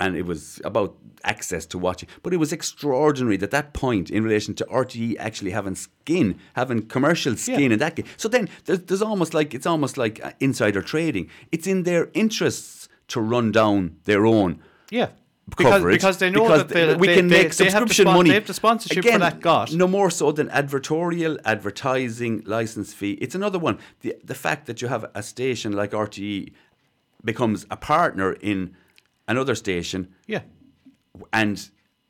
and it was about access to watching. But it was extraordinary that that point in relation to RTE actually having skin, having commercial skin Yeah. in that game. So then there's, there's almost like it's almost like uh, insider trading. It's in their interests to run down their own Yeah. Because, because they know because that they, we they- can they- make they have the subscription spon- money. They have the sponsorship Again, for that got. No more so than advertorial, advertising, license fee. It's another one. The the fact that you have a station like RTE becomes a partner in another station Yeah. and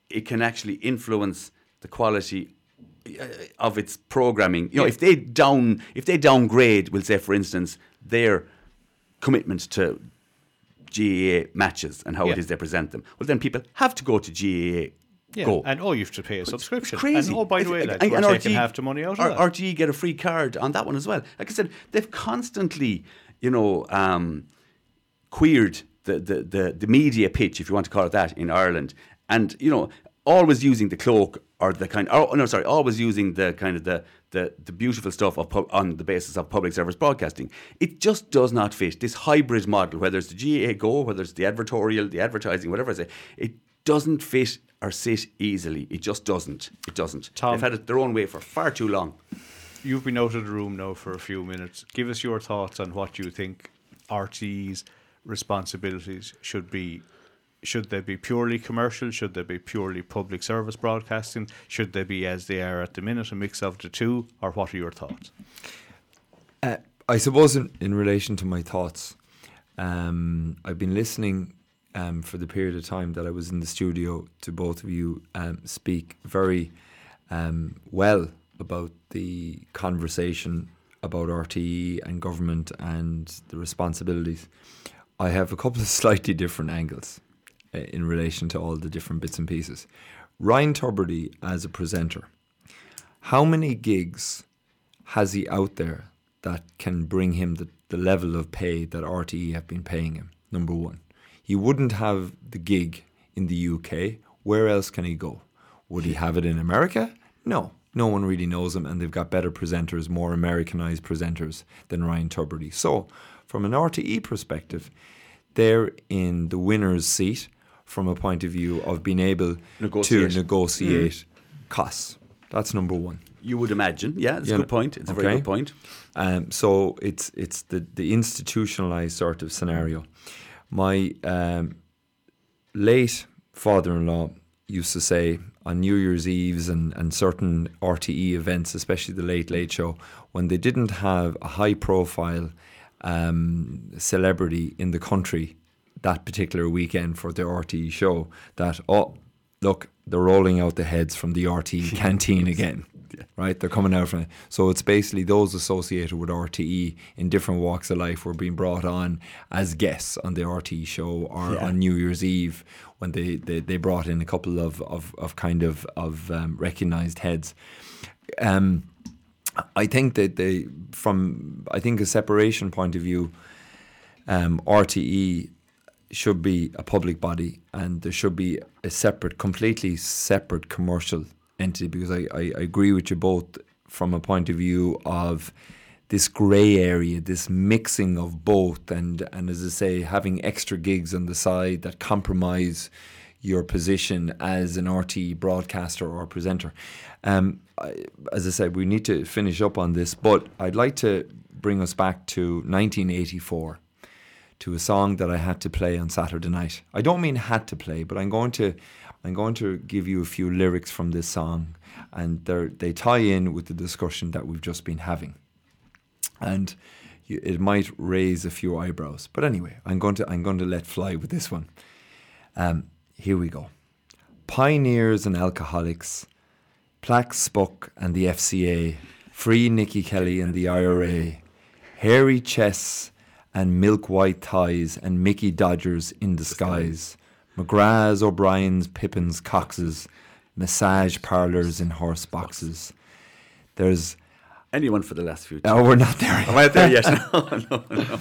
it can actually influence the quality uh, of its programming. You know, Yeah. if they down if they downgrade, we'll say for instance, their commitment to GAA matches and how Yeah. it is they present them, well then people have to go to GAA. Yeah. Go. And oh, you have to pay a subscription. Crazy. And oh, by the way, we're and RTE half the money out of. RTE get a free card on that one as well. Like I said, they've constantly, you know, um, queered the, the, the, the media pitch, if you want to call it that, in Ireland. And, you know, always using the cloak or the kind oh no sorry always using the kind of the the, the beautiful stuff of pub, on the basis of public service broadcasting. It just does not fit. This hybrid model whether it's the GAA go whether it's the advertorial the advertising whatever I say it doesn't fit or sit easily. It just doesn't. It doesn't. Tom- they've had it their own way for far too long. You've been out of the room now for a few minutes. Give us your thoughts on what you think RT's responsibilities should be. Should they be purely commercial? Should they be purely public service broadcasting? Should they be as they are at the minute, a mix of the two? Or what are your thoughts? Uh, I suppose in, in relation to my thoughts, um, I've been listening um, for the period of time that I was in the studio to both of you um, speak very um, well about the conversation about RTE and government and the responsibilities. I have a couple of slightly different angles uh, in relation to all the different bits and pieces. Ryan Tubridy as a presenter, how many gigs has he out there that can bring him the, the level of pay that RTE have been paying him? Number one. He wouldn't have the gig in the UK. Where else can he go? Would he have it in America? No. No one really knows him, and they've got better presenters, more Americanized presenters than Ryan Tubridy. So, from an RTE perspective, they're in the winner's seat from a point of view of being able Negotiate. to negotiate costs. That's number one. you would imagine yeah it's a good point it's a very good point Um, so it's it's the the institutionalized sort of scenario. My um, late father-in-law used to say on New Year's Eves and, and certain RTE events, especially the Late Late Show, when they didn't have a high-profile um, celebrity in the country that particular weekend for the RTE show, that oh look, they're rolling out the heads from the RTE canteen again. right? They're coming out from it. so it's basically those associated with RTE in different walks of life were being brought on as guests on the RTE show or Yeah. on New Year's Eve when they, they, they brought in a couple of of, of kind of of um, recognized heads. Um, I think that they from I think a separation point of view, um, RTE should be a public body and there should be a separate, completely separate commercial entity because I, I, I agree with you both from a point of view of this grey area, this mixing of both, and, and as I say, having extra gigs on the side that compromise your position as an RTE broadcaster or presenter. Um, I, as I said, we need to finish up on this, but I'd like to bring us back to 1984 to a song that I had to play on Saturday night. I don't mean had to play, but I'm going to I'm going to give you a few lyrics from this song, and they tie in with the discussion that we've just been having, and you, it might raise a few eyebrows. But anyway, I'm going to I'm going to let fly with this one. Um, here we go. Pioneers and alcoholics, Plaque Spuck and the FCA, Free Nicky Kelly and the IRA, hairy chests and milk white ties and Mickey Dodgers in Disguise, McGrath's, O'Brien's, Pippin's, Cox's, massage parlours in horse boxes. There's Anyone for the last few. oh, we're not there. Am I there yet? No, no, no, no.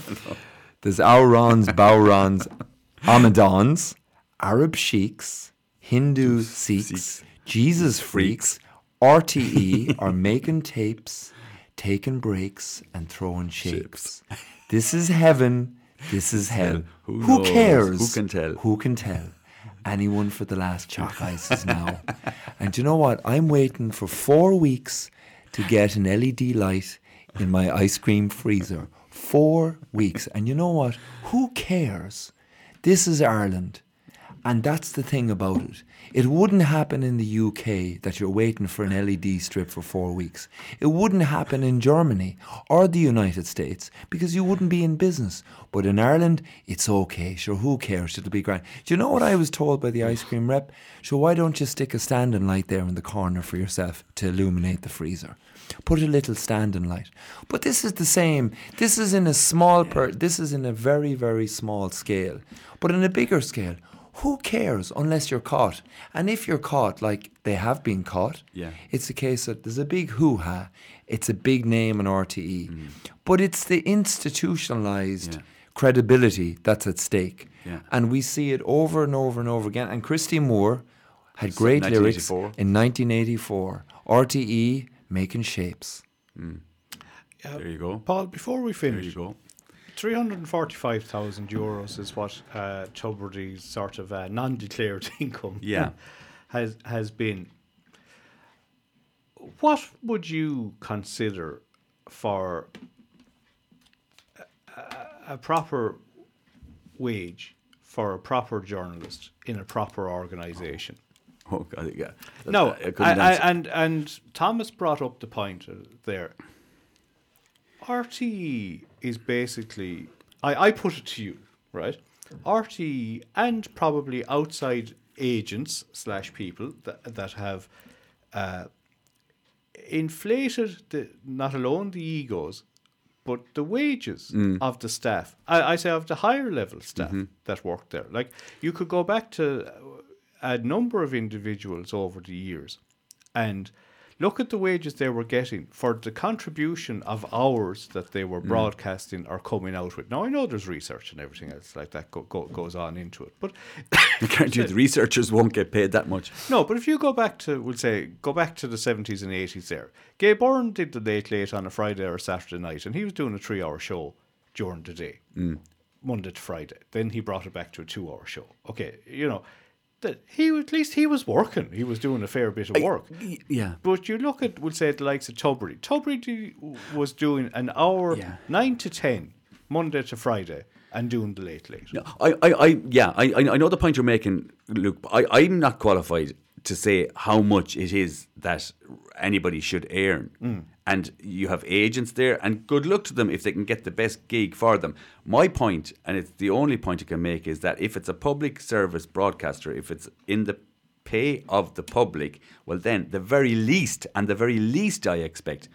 There's Aurons, Baurons, Amadons, Arab sheiks, Hindu Sikhs, Jesus freaks, RTE are making tapes, taking breaks, and throwing shapes. This is heaven. This is hell. Who Who, cares? Who can tell? Who can tell? Anyone for the last chalk ices now. and you know what? I'm waiting for four weeks to get an LED light in my ice cream freezer. Four weeks. And you know what? Who cares? This is Ireland. And that's the thing about it. It wouldn't happen in the UK that you're waiting for an LED strip for four weeks. It wouldn't happen in Germany or the United States because you wouldn't be in business. But in Ireland, it's okay. Sure, who cares? It'll be grand. Do you know what I was told by the ice cream rep? Sure, why don't you stick a standing light there in the corner for yourself to illuminate the freezer? Put a little standing light. But this is the same. This is in a small per. This is in a very very small scale. But in a bigger scale, who cares unless you're caught? And if you're caught, like they have been caught, Yeah. it's a case that there's a big hoo ha. It's a big name in RTE, Mm. but it's the institutionalized Yeah. credibility that's at stake. Yeah. And we see it over and over and over again. And Christy Moore had great lyrics 1984. in 1984. RTE making shapes. There you go. Paul, before we There finish, you go. 345,000 euros is what uh, sort of uh, non-declared income Yeah. has has been. What would you consider for a, a- proper wage for a proper journalist in a proper organisation? Oh, God, yeah. That- No, I I, I, and and Thomas brought up the point uh, there. RTE is basically, I, I put it to you, right? RTE and probably outside agents slash people that that have uh, inflated the not alone the egos, but the wages of the staff. I, I say of the higher level staff that work there. Like you could go back to a number of individuals over the years and look at the wages they were getting for the contribution of hours that they were mm. broadcasting or coming out with. Now I know there's research and everything else like that go, go, goes on into it, but I guarantee the researchers won't get paid that much. no, but if you go back to, we'll say, go back to the 70s and 80s there. Gay Byrne did the Late Late on a Friday or Saturday night, and he was doing a three hour show during the day, mm. Monday to Friday. Then he brought it back to a two hour show. Okay, you know, that he at least he was working. He was doing a fair bit of work. y- yeah. But you look at, we'll say, the likes of Tubridy. Tubridy was doing an hour, Yeah. 9 to 10, Monday to Friday, and doing the Late Late. No, I, I, I, yeah, I, I I know the point you're making, Luke. but I, I'm not qualified to say how much it is that anybody should earn. Mm. And you have agents there, and good luck to them if they can get the best gig for them. My point, and it's the only point I can make, is that if it's a public service broadcaster, if it's in the pay of the public, well, then the very least, and the very least I expect,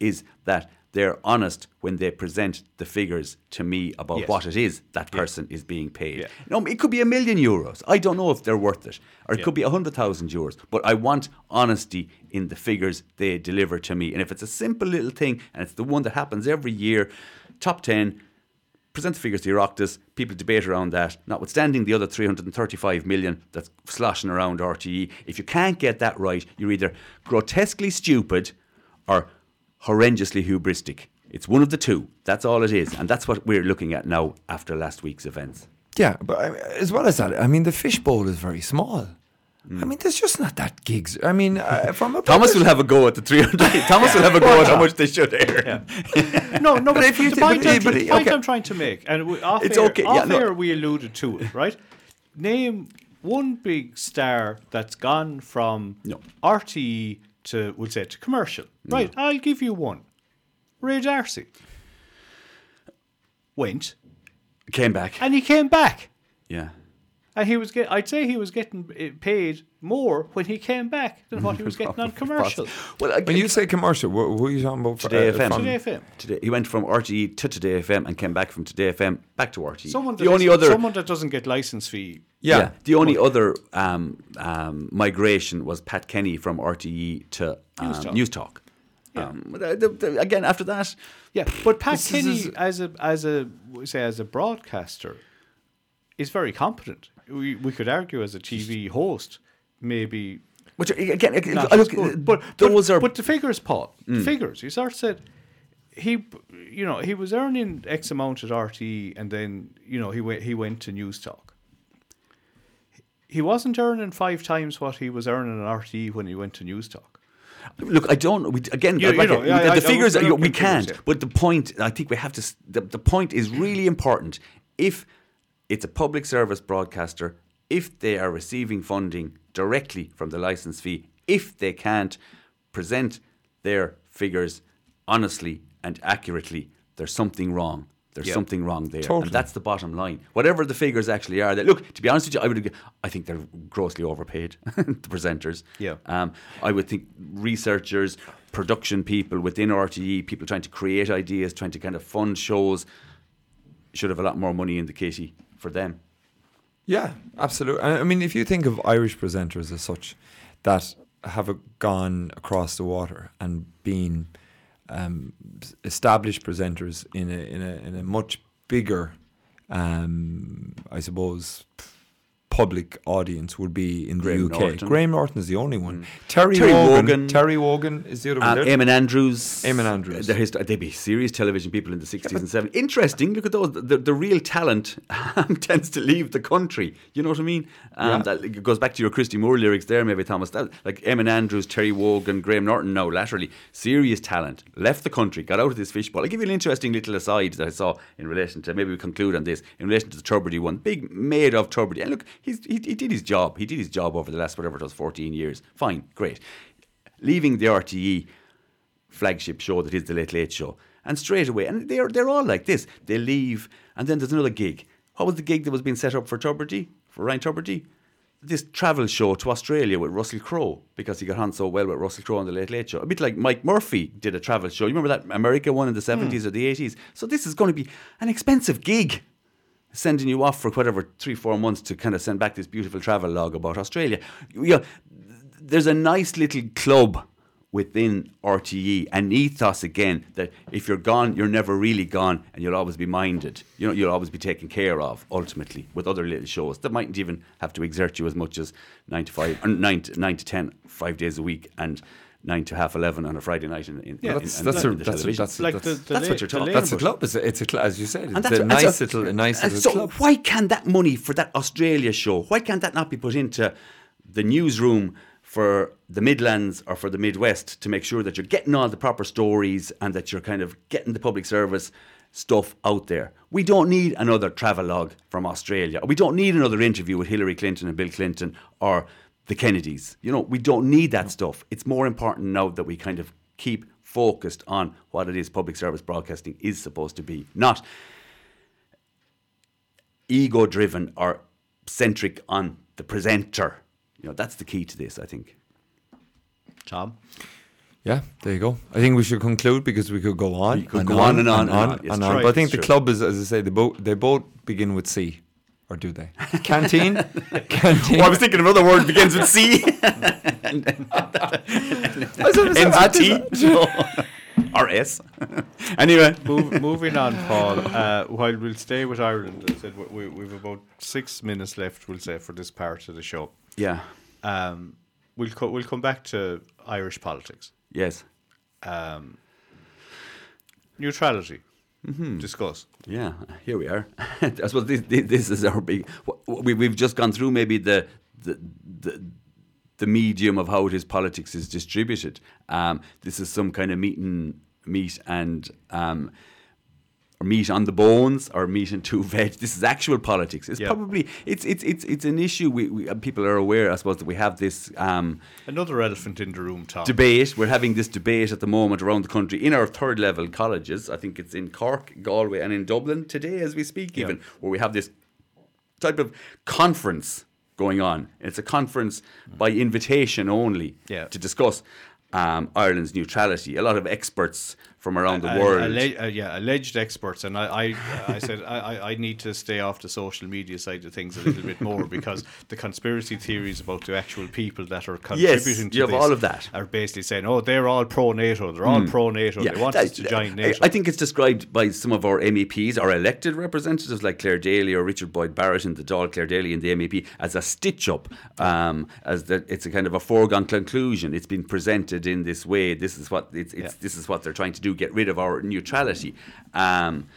is that they're honest when they present the figures to me about Yes. what it is that person is being paid. Yeah. No, it could be a million euros. I don't know if they're worth it, or it Yeah. could be a hundred thousand euros. But I want honesty in the figures they deliver to me. And if it's a simple little thing, and it's the one that happens every year, top ten, present the figures to your Oireachtas, people debate around that, notwithstanding the other 335 million that's sloshing around RTE. If you can't get that right, you're either grotesquely stupid or horrendously hubristic. It's one of the two. That's all it is. And that's what we're looking at now after last week's events. Yeah, but I as well as that, I mean, the fishbowl is very small. I mean, there's just not that gigs. I mean, uh, from a Thomas will have a go at the 300. Thomas will have a go at how much they should air. No, no, but, if you the thi- point, but- I'm, but- the point okay. I'm trying to make, and we, off It's air, okay, yeah, off no. we alluded to it, right? Name one big star that's gone from No. RTE to, we'll say, to commercial. Right, I'll give you one. Ray D'Arcy went, Came back. and he came back. Yeah. And he was get, I'd say he was getting eh, paid more when he came back than what he was getting on commercial. Well, I, When you say commercial, what, what are you talking about? for- Today uh, FM. Today FM. Today, he went from RTE to Today FM and came back from Today FM back to RTE. Someone that, the only doesn't- other someone that doesn't get license fee. Yeah. the only other um, um, migration was Pat Kenny from RTE to um, Newstalk. News Talk. Um, the- the- the- again, after that, Yeah, but Pat This is- Kenny, is- as a as a say as a broadcaster, is very competent. We we could argue as a TV host, maybe which again, I look, good. But those but, are but the figures, Paul, the figures. He sort of said he, you know, he was earning X amount at RTE, and then you know he went he went to Newstalk. He wasn't earning five times what he was earning at RTE when he went to Newstalk. Look, I don't. We, again, You- you like, know, uh, yeah, the, I- the I figures. are- I would we can't. But the point, I think we have to. The, the point is really important. If it's a public service broadcaster, if they are receiving funding directly from the license fee, if they can't present their figures honestly and accurately, there's something wrong. There's Yeah. something wrong there, Totally. and that's the bottom line. Whatever the figures actually are, that look. To be honest with you, I would. I think they're grossly overpaid. the presenters. Yeah. Um, I would think researchers, production people within RTE, people trying to create ideas, trying to kind of fund shows, should have a lot more money in the kitty for them. Yeah, absolutely. I mean, if you think of Irish presenters as such that have gone across the water and been um, established presenters in a in a in a much bigger, um, I suppose, public audience would be in Graham the UK. Norton. Graham Norton is the only one. Terry, Terry Wogan, Wogan. Terry Wogan is the other one. They're- Eamon Andrews. Eamon Andrews. They're hist- they'd be serious television people in the 60s and 70s. Interesting. Look at those. The, the real talent tends to leave the country. You know what I mean? Um, Yeah. That it goes back to your Christy Moore lyrics there, maybe, Thomas. That, like Eamon Andrews, Terry Wogan, Graham Norton, no, laterally. Serious talent. Left the country, got out of this fishbowl. I'll give you an interesting little aside that I saw in relation to, maybe we conclude on this, in relation to the Tubridy one. Big made of Tubridy. And look, he's, he, he did his job. He did his job over the last, whatever it was, 14 years. Fine, great. Leaving the RTE flagship show that is the Late Late Show. And straight away, and they're they're all like this. They leave, and then there's another gig. What was the gig that was being set up for Tubridy, for Ryan Tubridy? This travel show to Australia with Russell Crowe because he got on so well with Russell Crowe on the Late Late Show. A bit like Mike Murphy did a travel show. You remember that America one in the hmm. 70s or the 80s? So this is going to be an expensive gig sending you off for whatever three, four months to kind of send back this beautiful travel log about Australia. You know, there's a nice little club within RTE, an ethos again that if you're gone, you're never really gone, and you'll always be minded. You know, you'll always be taken care of. Ultimately, with other little shows that mightn't even have to exert you as much as nine to five, or nine to, nine to ten, five days a week, and nine to half eleven on a Friday night in, in, Yeah, in, that's in- that's in a, the that's a, that's like that's, the, the that's la- what you're the talking- that's a club. It's a, it's a club, as you said. It's And a that's what- nice that's little, a nice little so club. why can't that money for that Australia show? Why can't that not be put into the newsroom for the Midlands or for the Midwest to make sure that you're getting all the proper stories and that you're kind of getting the public service stuff out there? We don't need another travelogue from Australia. We don't need another interview with Hillary Clinton and Bill Clinton or the Kennedys. You know, we don't need that stuff. It's more important now that we kind of keep focused on what it is public service broadcasting is supposed to be, not ego driven or centric on the presenter. You know, that's the key to this, I think. Tom? Yeah, there you go. I think we should conclude because we could go on. You could go on and on and on. Yes, and on. right, But I think the true. club is, as I say, they both they both begin with C, or do they? Canteen, canteen. Oh, I was thinking of another word begins with C. NCT. or S. anyway, Move, moving on, Paul. Uh, while we'll stay with Ireland, I said we, we've about six minutes left. We'll say for this part of the show. yeah, Um, we'll co- we'll come back to Irish politics, yes, neutrality. Discuss. yeah. Here we are. I suppose this, this, this is our big. We, we've just gone through maybe the the. the the medium of how it is politics is distributed. Um, this is some kind of meat and meat and um, or meat on the bones or meat and two veg. This is actual politics. It's Yeah. probably it's it's it's it's an issue. We, we uh, people are aware, I suppose, that we have this. Um, Another elephant in the room, Tom. debate. We're having this debate at the moment around the country in our third level colleges. I think it's in Cork, Galway, and in Dublin today as we speak, even where we have this type of conference going on. It's a conference by invitation only Yeah. to discuss um, Ireland's neutrality. A lot of experts from around the world. uh, yeah, alleged experts, and I, I, I said I, I- need to stay off the social media side of things a little bit more because the conspiracy theories about the actual people that are contributing to you have all of that. are basically saying, oh, they're all pro NATO, they're all pro NATO, they want us to that- join NATO. I, think it's described by some of our MEPs, our elected representatives like Clare Daly or Richard Boyd Barrett in the Dáil, Clare Daly in the MEP, as a stitch up, um, as that it's a kind of a foregone conclusion. It's been presented in this way. This is what it's, it's Yeah. this is what they're trying to do: get rid of our neutrality. Um,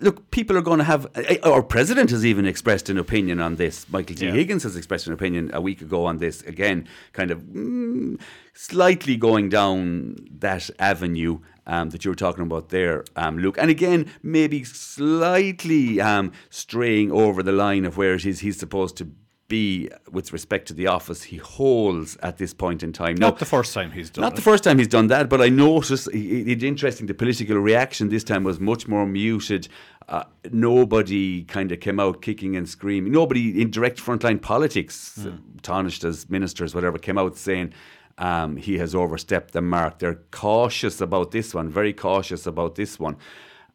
Look, people are going to have. uh, Our president has even expressed an opinion on this. Michael T. Yeah. Higgins has expressed an opinion a week ago on this. Again, kind of mm, slightly going down that avenue um, that you were talking about there, um, Luke. And again, maybe slightly um, straying over the line of where it is he's supposed to be with respect to the office he holds at this point in time. Not Now, the first time he's done not it. the first time he's done that, but I noticed it's interesting. The political reaction this time was much more muted. Uh, nobody kind of came out kicking and screaming. Nobody in direct frontline politics, uh, tarnished as ministers, whatever, came out saying um, he has overstepped the mark. They're cautious about this one, very cautious about this one.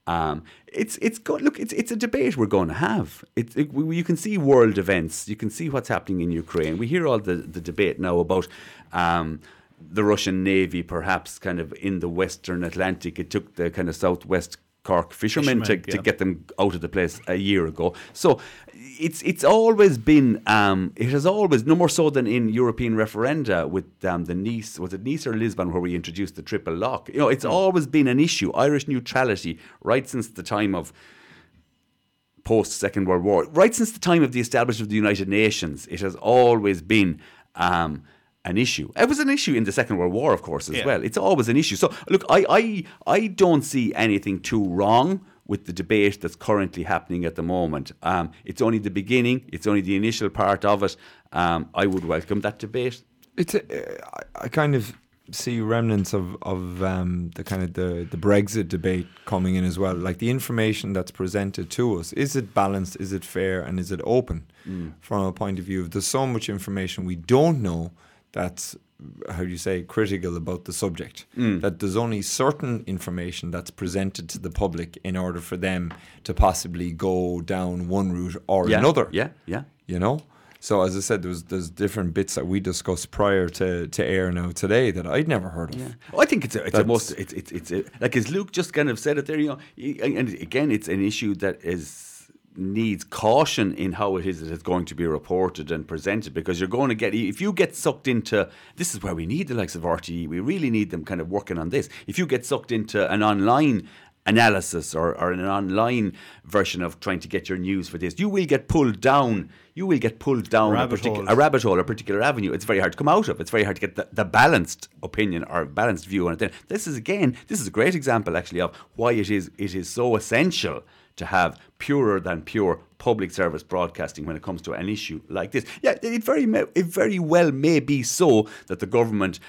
Um, it's it's go- look it's it's a debate we're going to have. It, it, we, you can see world events. You can see what's happening in Ukraine. We hear all the, the debate now about um, the Russian navy, perhaps kind of in the Western Atlantic. It took the kind of southwest Cork fishermen, Fishermen, to, to get them out of the place a year ago. So it's it's always been um, it has always no more so than in European referenda with um, the Nice was it Nice or Lisbon where we introduced the triple lock. You know, it's always been an issue. Irish neutrality right since the time of post Second World War, right since the time of the establishment of the United Nations, it has always been um, an issue. It was an issue in the Second World War, of course, as Yeah. well. It's always an issue. So, look, I, I, I don't see anything too wrong with the debate that's currently happening at the moment. Um, it's only the beginning. It's only the initial part of it. Um, I would welcome that debate. It's a, I- I kind of see remnants of of um, the kind of the the Brexit debate coming in as well. Like the information that's presented to us, is it balanced? Is it fair? And is it open? From a point of view, of there's so much information we don't know. That's how do you say critical about the subject. Mm. That there's only certain information that's presented to the public in order for them to possibly go down one route or Yeah, another yeah, yeah. you know. So as I said, there's there's different bits that we discussed prior to, to air now today that I'd never heard of. Oh, I think it's a, it's a most it's it's it's a, like as Luke just kind of said it there. You know, and again, it's an issue that is needs caution in how it is that it's going to be reported and presented because you're going to get if you get sucked into this is where we need the likes of RTE. We really need them kind of working on this. If you get sucked into an online analysis or, or an online version of trying to get your news for this, you will get pulled down. You will get pulled down a, Rabbit hole. a rabbit hole, a particular avenue. It's very hard to come out of. It's very hard to get the, the balanced opinion or balanced view on it. Then this is again, this is a great example actually of why it is it is so essential to have purer than pure public service broadcasting when it comes to an issue like this. Yeah, it very may, it very well may be so that the government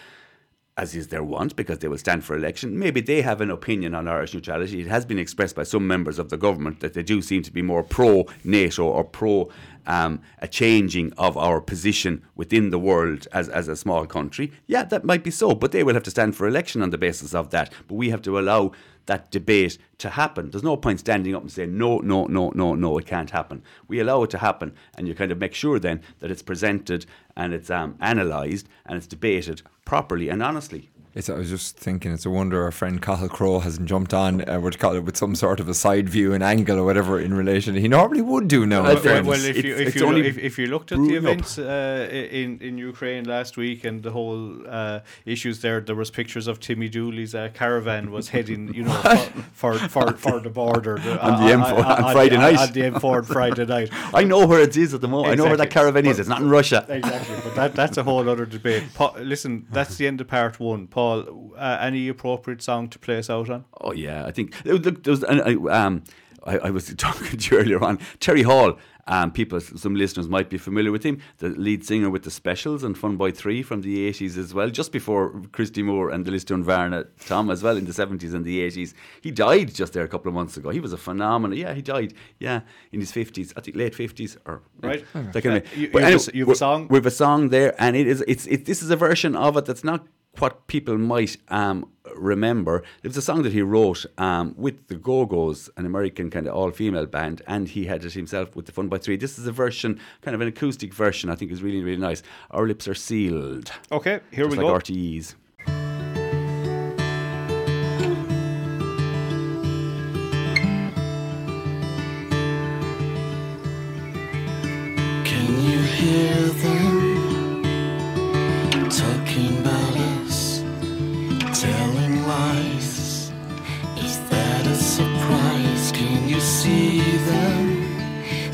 as is their want, because they will stand for election. Maybe they have an opinion on Irish neutrality. It has been expressed by some members of the government that they do seem to be more pro NATO or pro um, a changing of our position within the world as, as a small country, yeah, that might be so. But they will have to stand for election on the basis of that. But we have to allow that debate to happen. There's no point standing up and saying, no, no, no, no, no, it can't happen. We allow it to happen, and you kind of make sure then that it's presented and it's um, analysed and it's debated properly and honestly. It's, I was just thinking, it's a wonder our friend Cathal Crowe hasn't jumped on, uh, what call it, with some sort of a side view, an angle or whatever in relation. He normally would do now. Well. Well, if you if you, if, if you looked at the events uh, in in Ukraine last week and the whole uh, issues there, there was pictures of Timmy Dooley's uh, caravan was heading, you know, for for, for, for the border the, On the M4 on Friday the, night. On the M4 on Friday night. I know where it is at the moment. I know where that Exactly. caravan is. It's not in Russia. Exactly, but that that's a whole other debate. Listen, that's the end of part one. Paul, uh, any appropriate song to play us out on? Oh yeah, I think look, there was, and I, um, I, I was talking to you earlier on. Terry Hall. Um, people, some listeners might be familiar with him, the lead singer with the Specials and Fun Boy Three from the eighties as well. Just before Christy Moore and the Lisdoonvarna Tom as well in the seventies and the eighties. He died just there a couple of months ago. He was a phenomenal. Yeah, he died. Yeah, in his fifties. I think late fifties or Right. Kind of Uh, you- you have a anyway, you have a song? We have a song there, and it is. It's. It, this is a version of it that's not what people might um, remember. It was a song that he wrote um, with the Go Go's, an American kind of all female band, and he had it himself with the Fun Boy Three. This is a version, kind of an acoustic version, I think is really, really nice. Our lips are sealed. Okay, here just we like go. RTE's.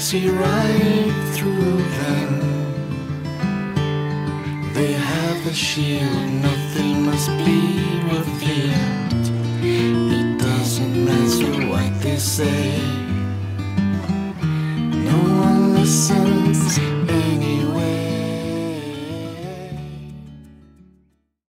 See right through them. They have a shield, nothing must be revealed. It doesn't matter what they say. No one listens eh.